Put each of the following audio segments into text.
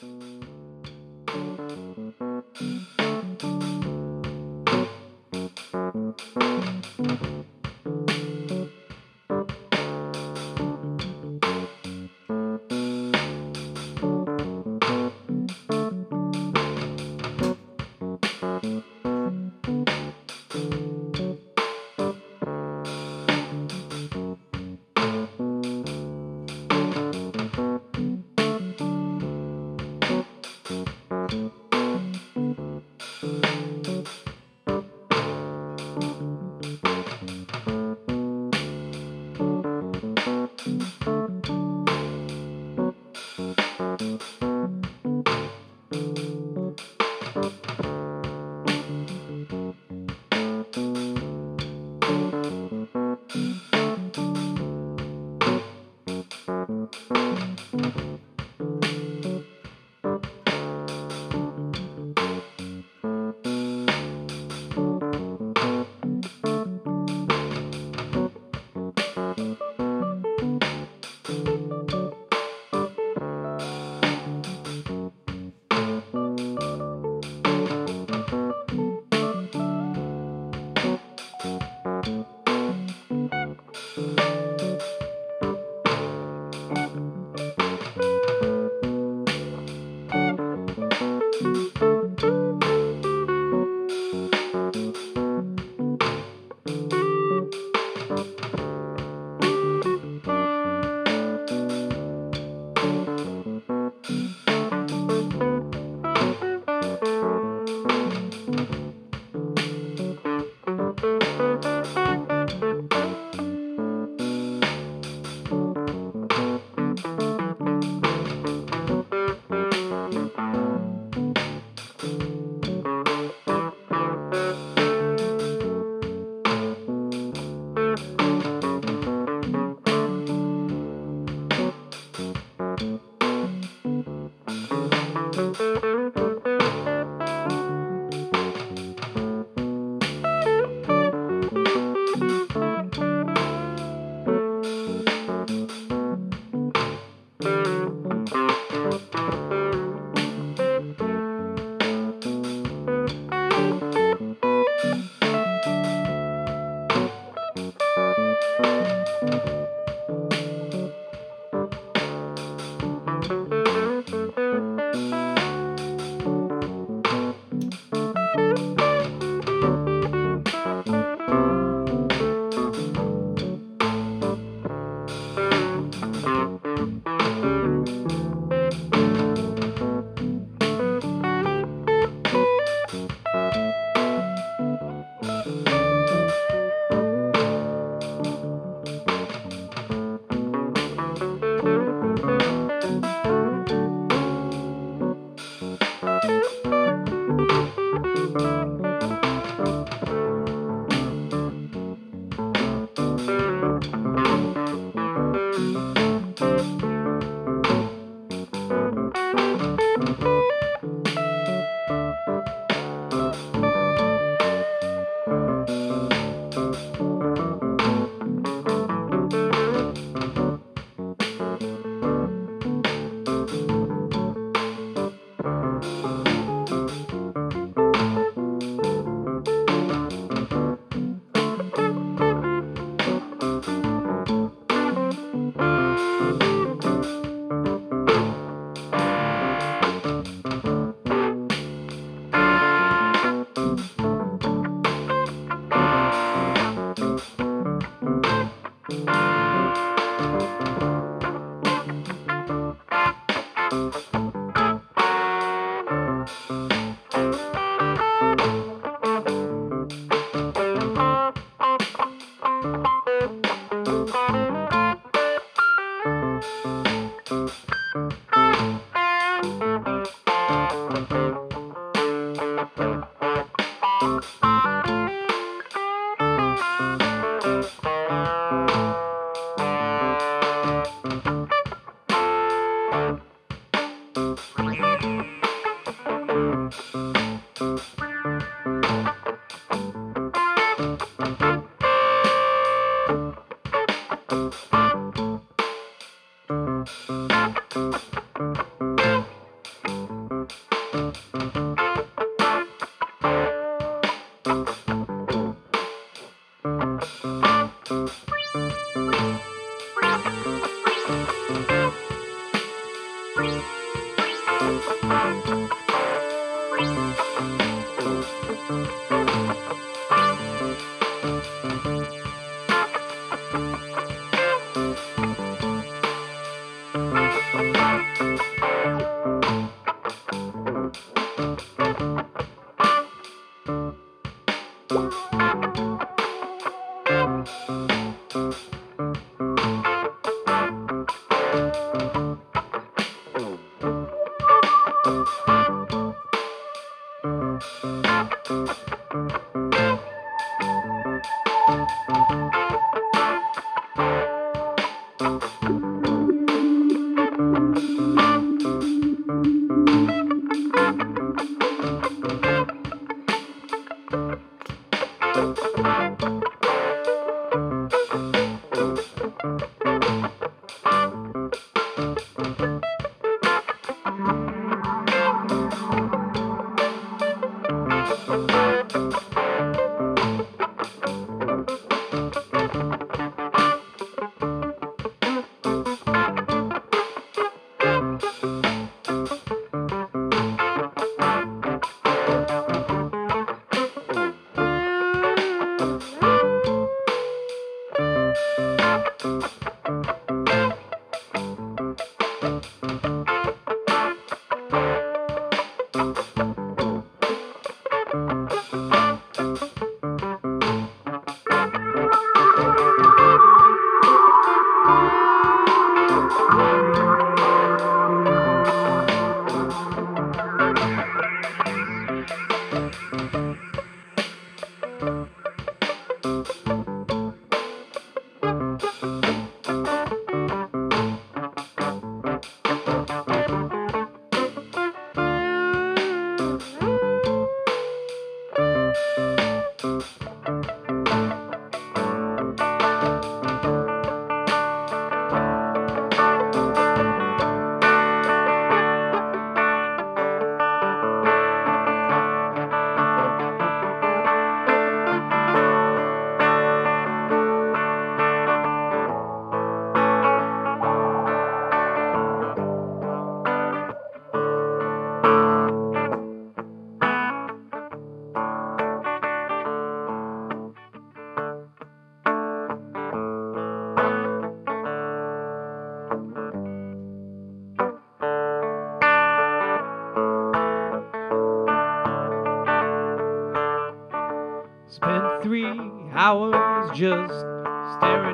Thank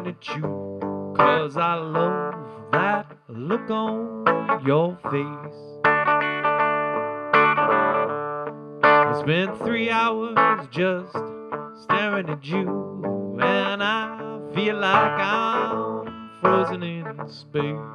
at you, cause I love that look on your face. I spent three hours just staring at you, and I feel like I'm frozen in space.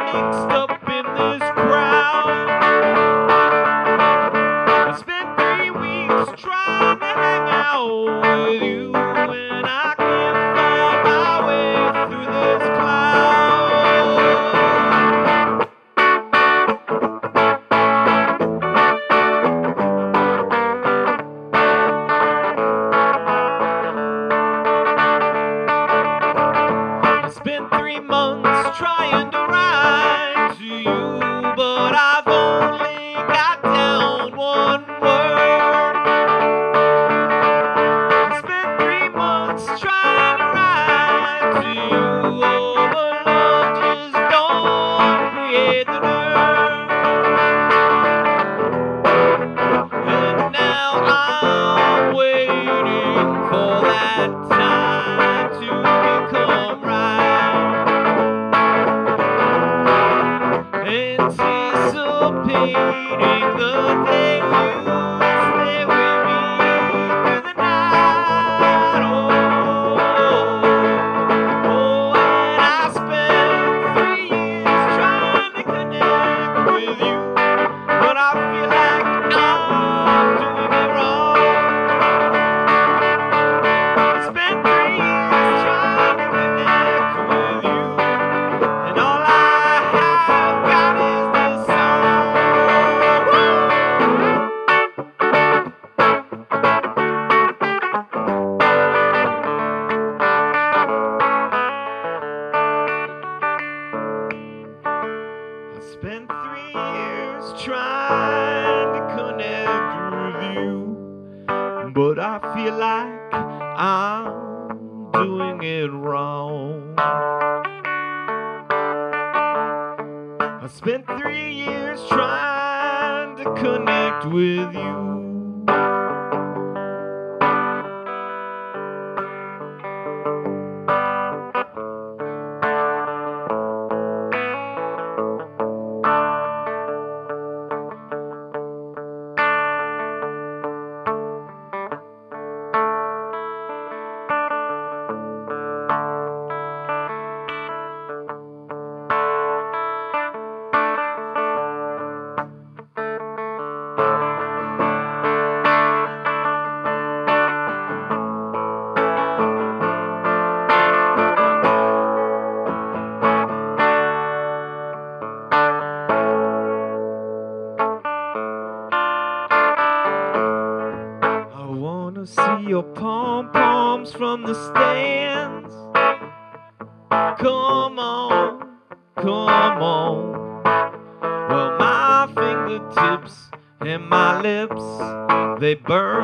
up, stop.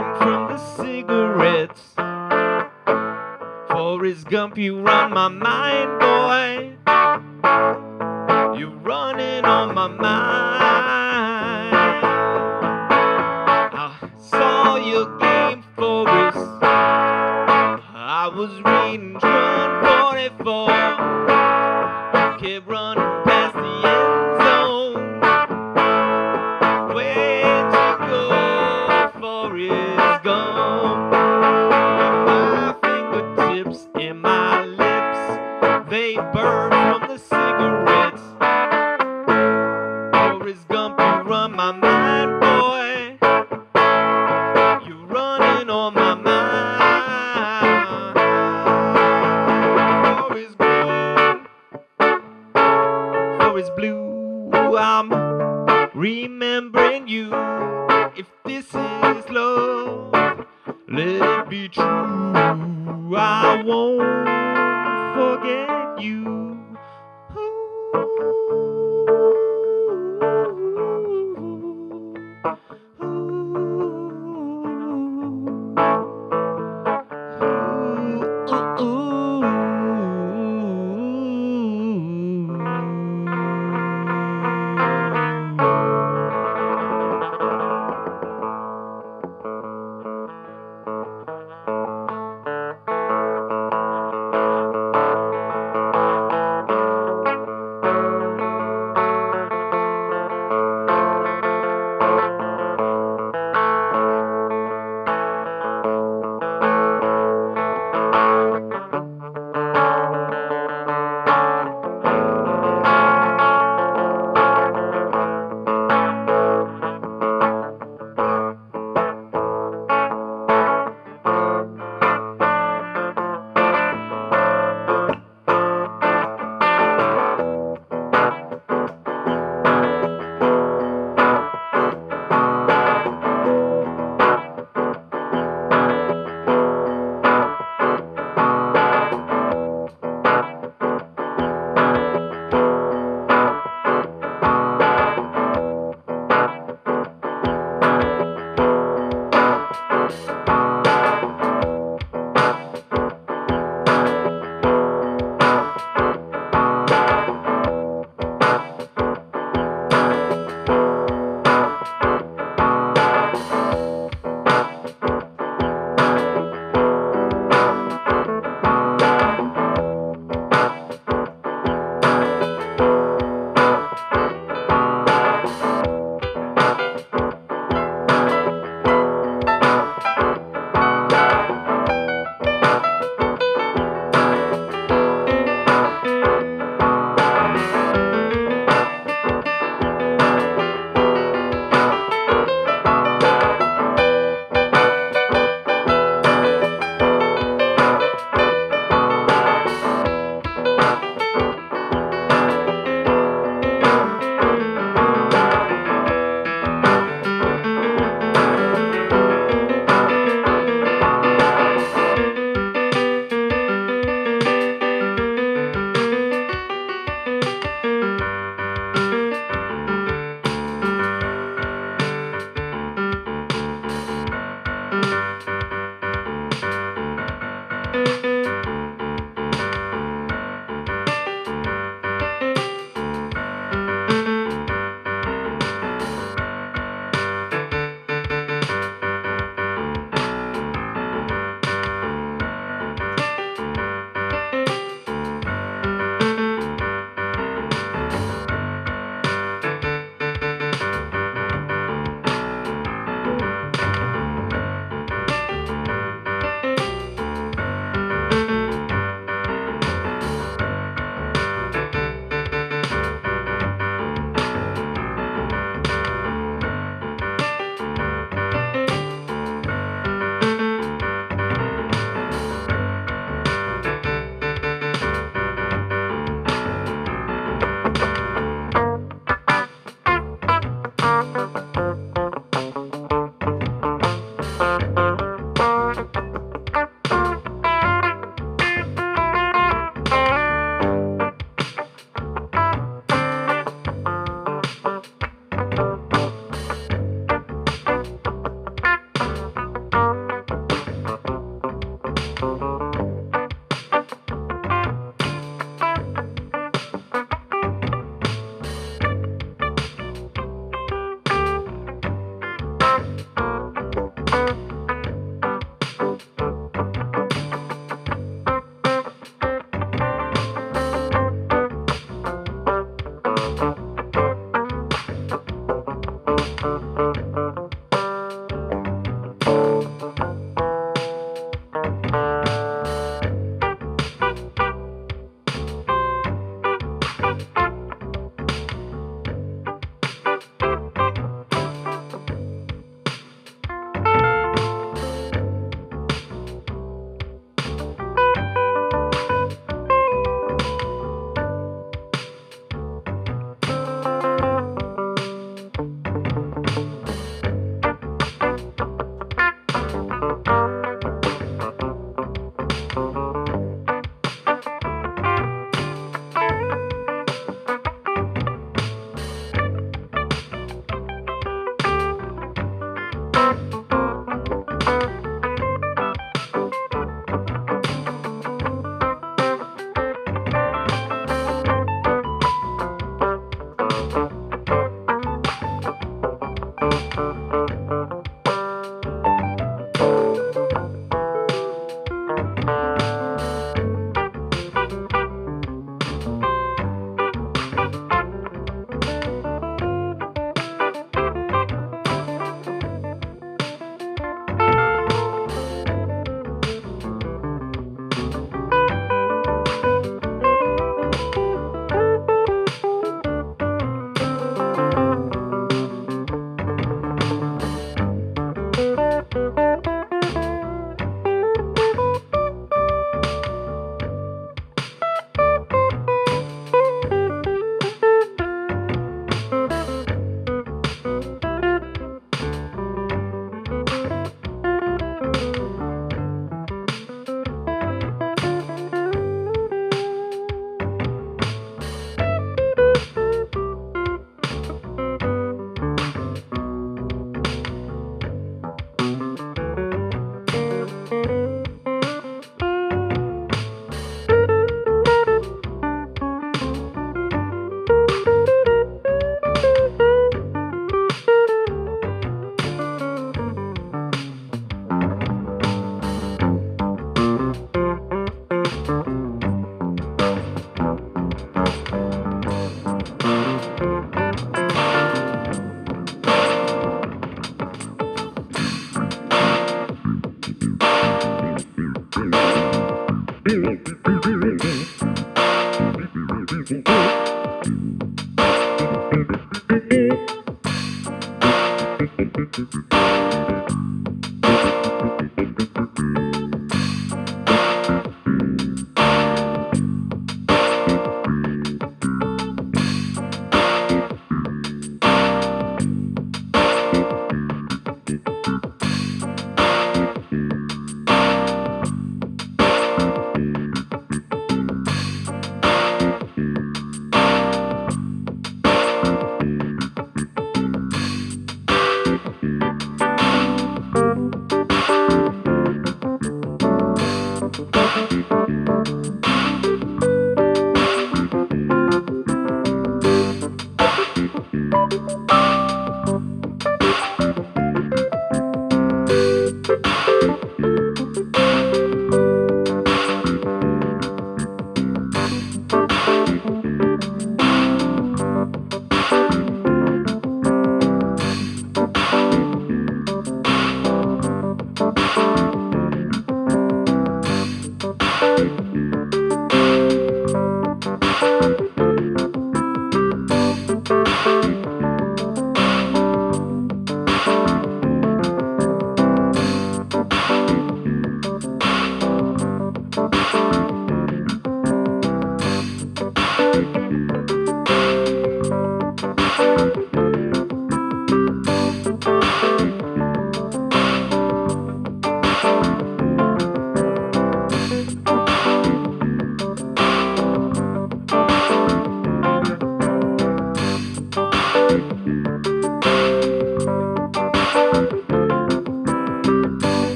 burn from the cigarettes. Forrest Gump, you run my mind, boy. You're running on my mind.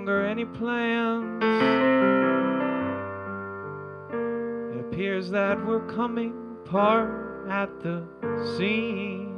longer any plans. It appears that we're coming apart at the seams.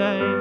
say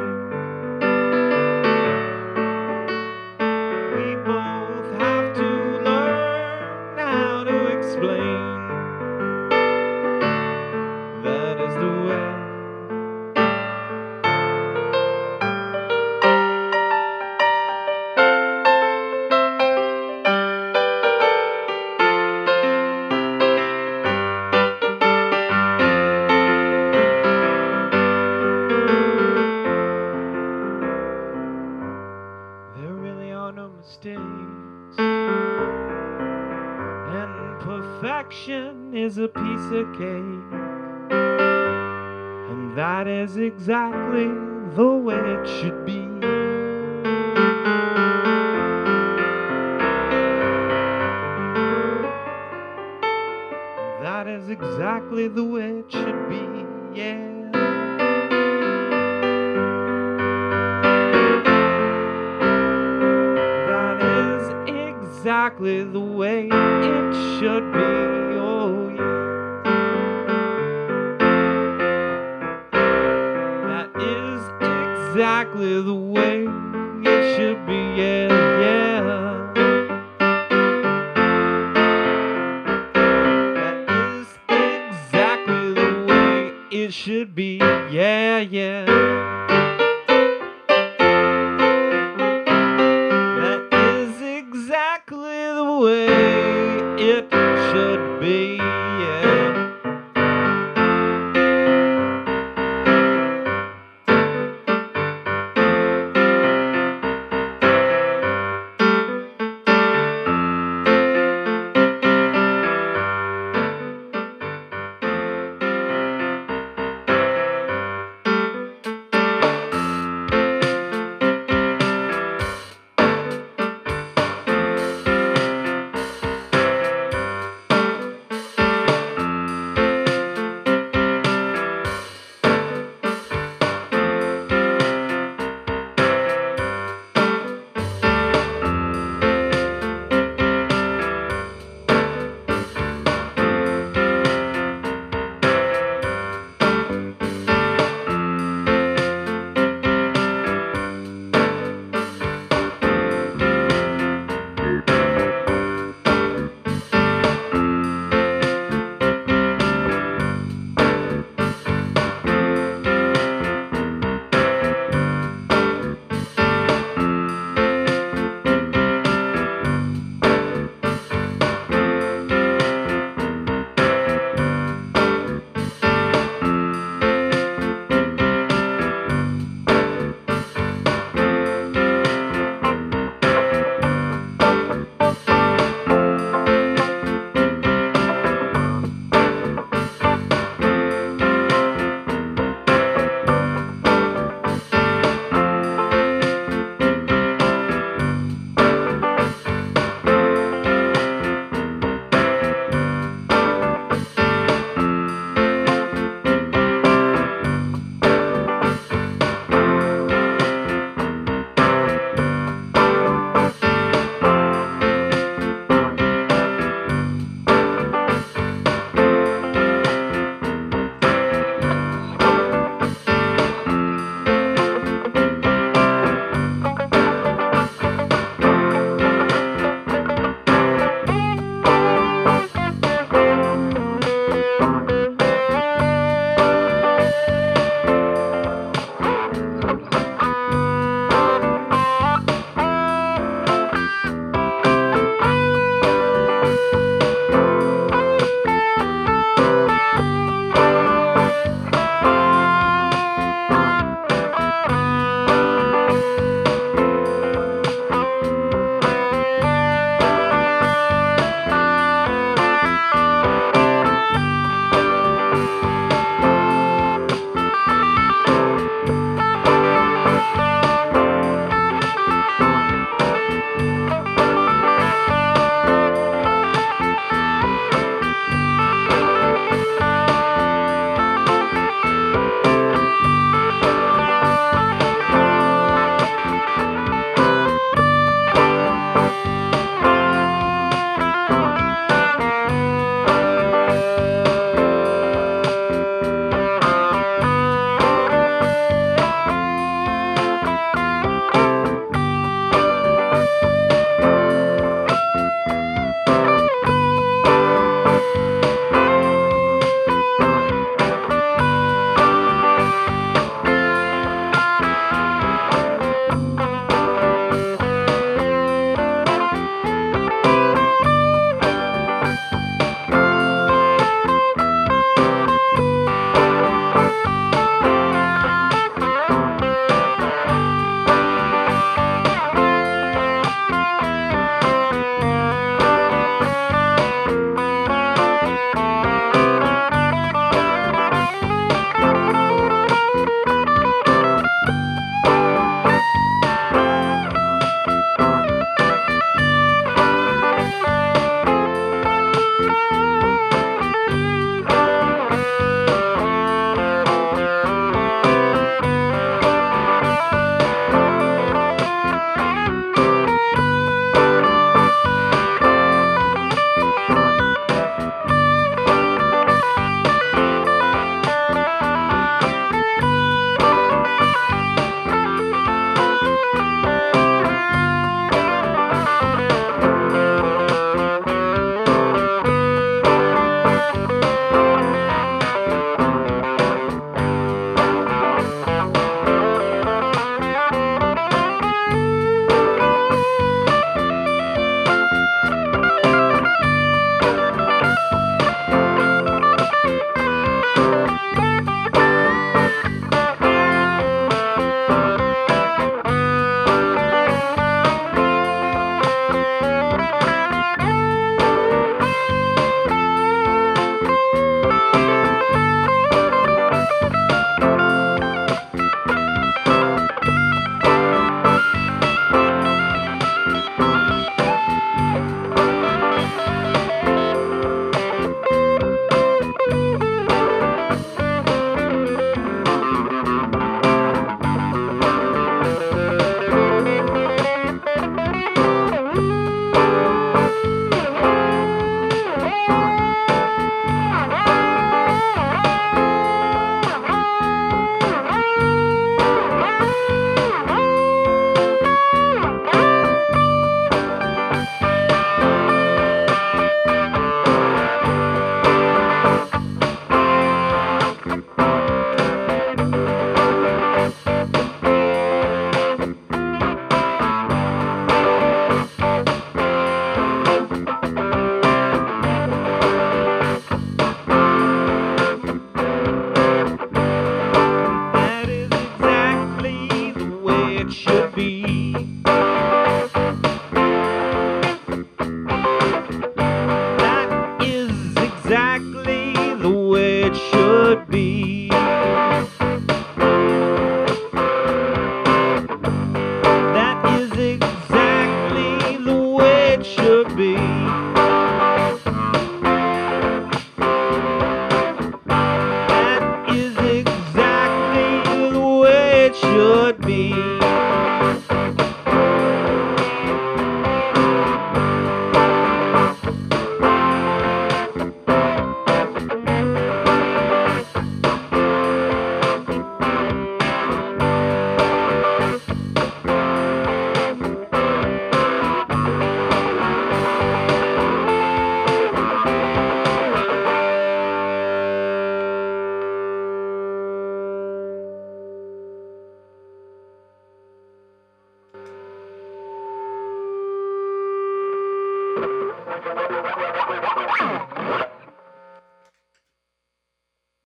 it should be. Yeah, yeah.